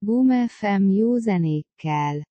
Boom FM jó zenékkel.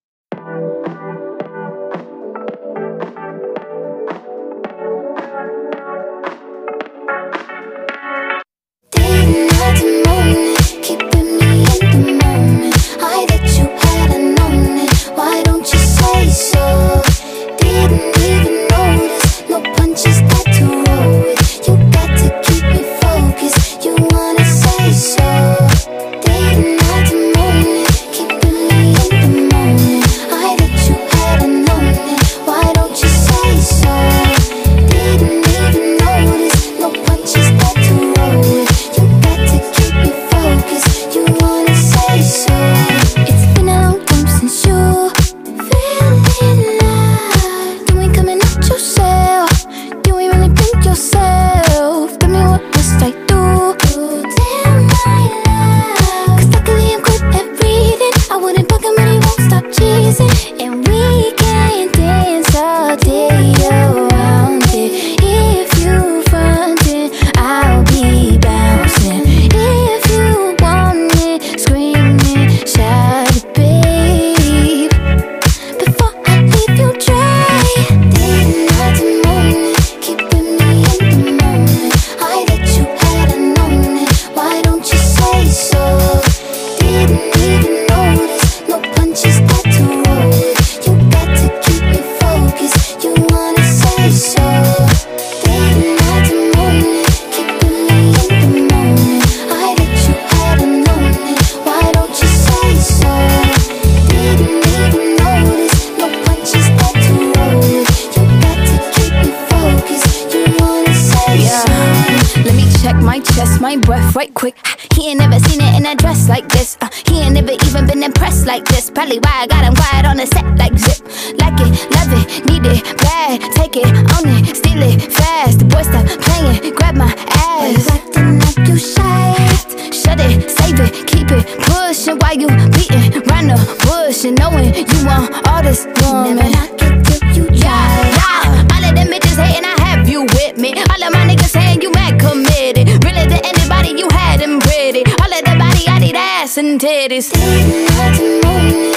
My breath right quick. He ain't never seen it in a dress like this. Uh, he ain't never even been impressed like this. Probably why I got him quiet on the set like zip. Like it, love it, need it, bad. Take it, own it, steal it, fast. The boy stop playing, grab my ass. acting like you shy? Shut it, save it, keep it, pushing while you beating round the bush and knowing you want all this woman. Never knock it till you try. Yeah, yeah. All of them bitches hating, I and titties. Night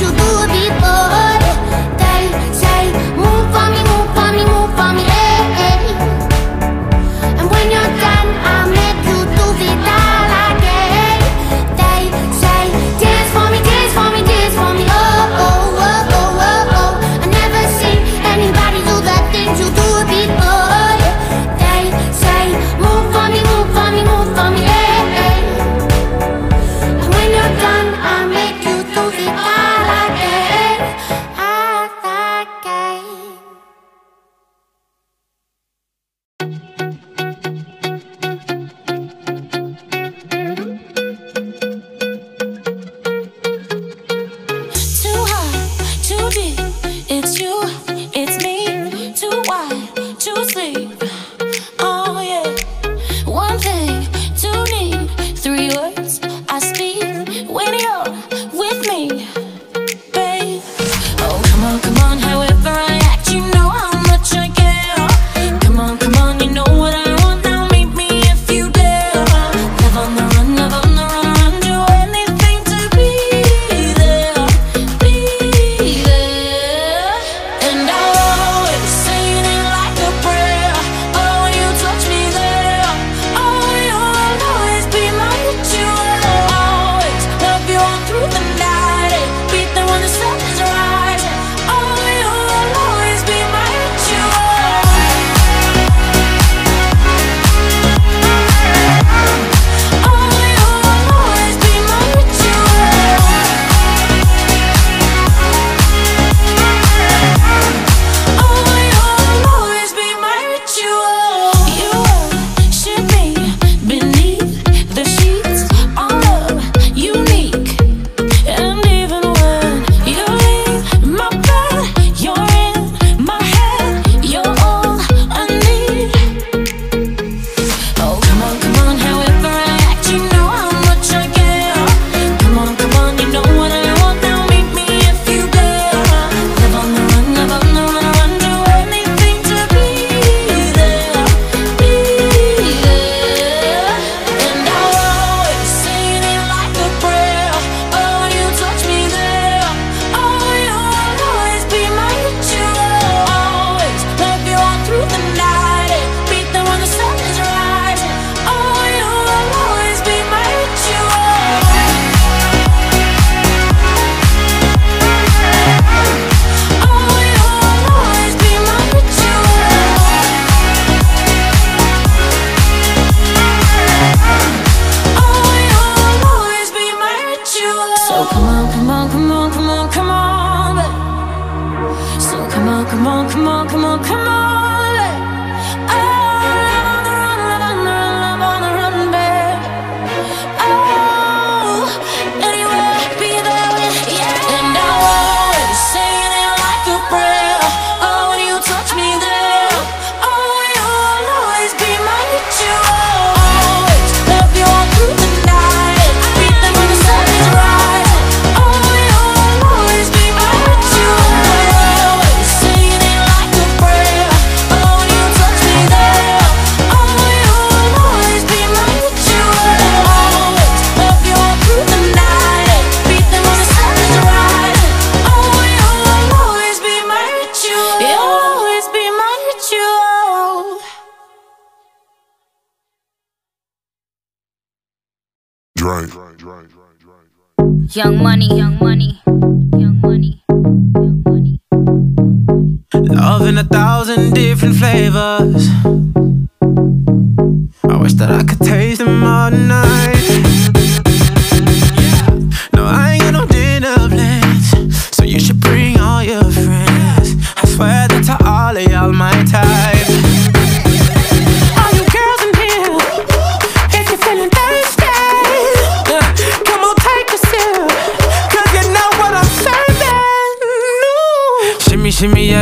you do Drink. Young money, young money, young money, young money. Love in a thousand different flavors. I wish that I could taste them all night.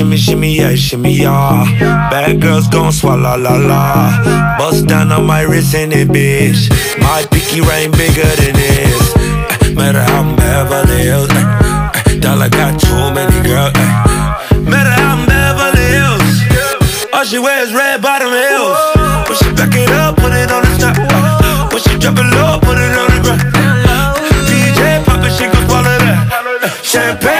Shimmy, shimmy, yeah, shimmy, yeah. Bad girls gon' swallow la la. Bust down on my wrist in it, bitch. My pinky ring bigger than this. Eh, Matter how I'm Beverly Hills. eh, Dollar got too many girls. Matter how I'm Beverly Hills. All she wears red bottom heels. When she back it up, put it on the top. uh, When she drop it low, put it on the ground. DJ pop it, she gon' swallow that. Uh, Champagne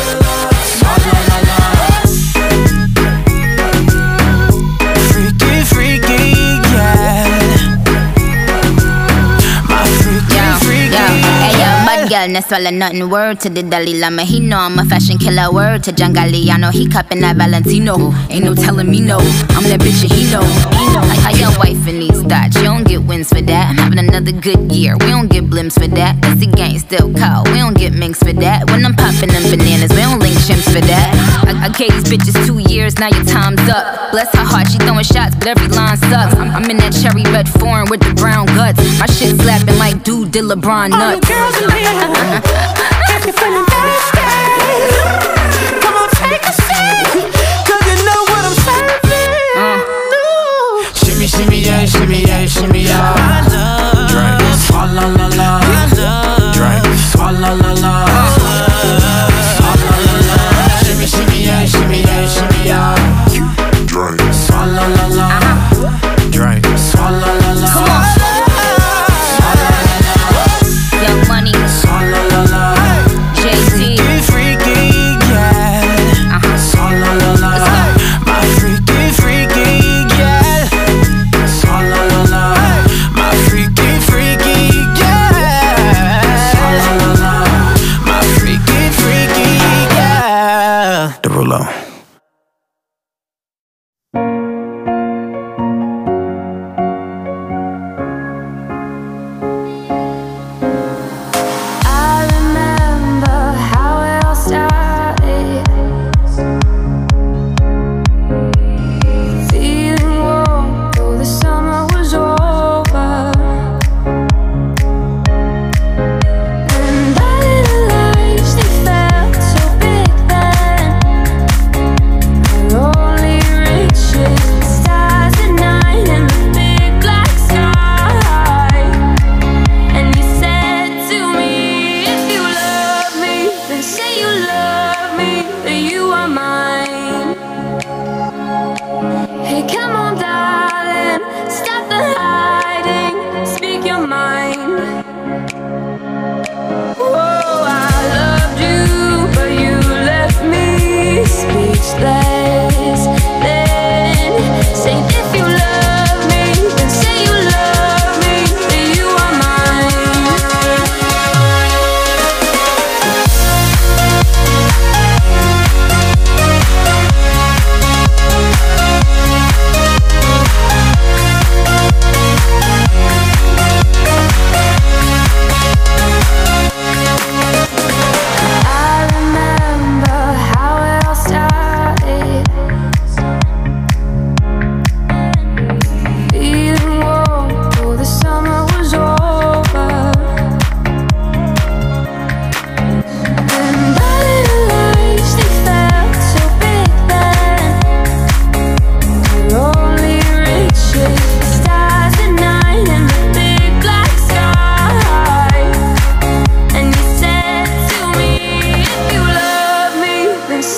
No swallow nothing. Word to the Dalai Lama, he know I'm a fashion killer. Word to John Galliano, he cupping that Valentino. Ain't no telling me no, I'm that bitch and he know. How your wife in these thoughts, you don't get wins for that. I'm having another good year, we don't get blimps for that. That's the gang still call, we don't get minks for that. When I'm popping them bananas, we don't link chimps for that. I, I gave these bitches two years, now your time's up. Bless her heart, she throwing shots, but every line sucks. I'm, I'm in that cherry red foreign with the brown guts. My shit slapping like dude did LeBron nuts. All nuts. girls in here, if you're feeling thirsty, come on take a sip, Shimmy, yeah, shimmy, yeah, shimmy, yeah. Drink, swalla la la. Drink, swalla la la. Swalla la la. Shimmy, shimmy, yeah, shimmy, yeah, shimmy, yeah. Drink.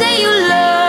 say you love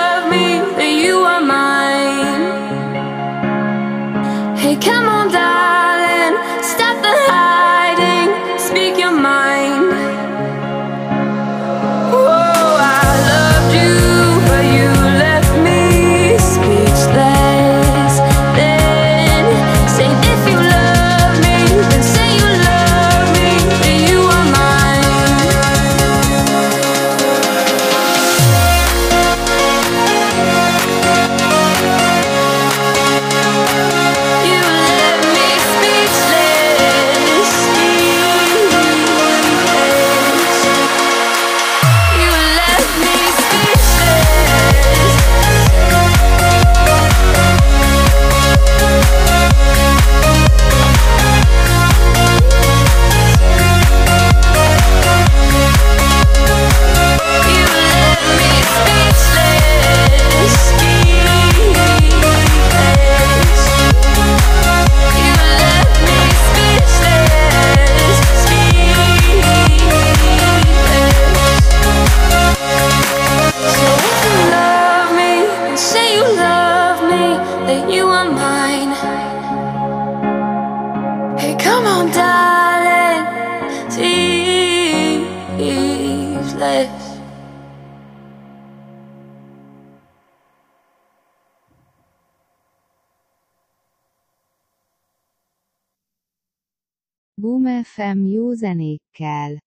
FM jó zenékkel.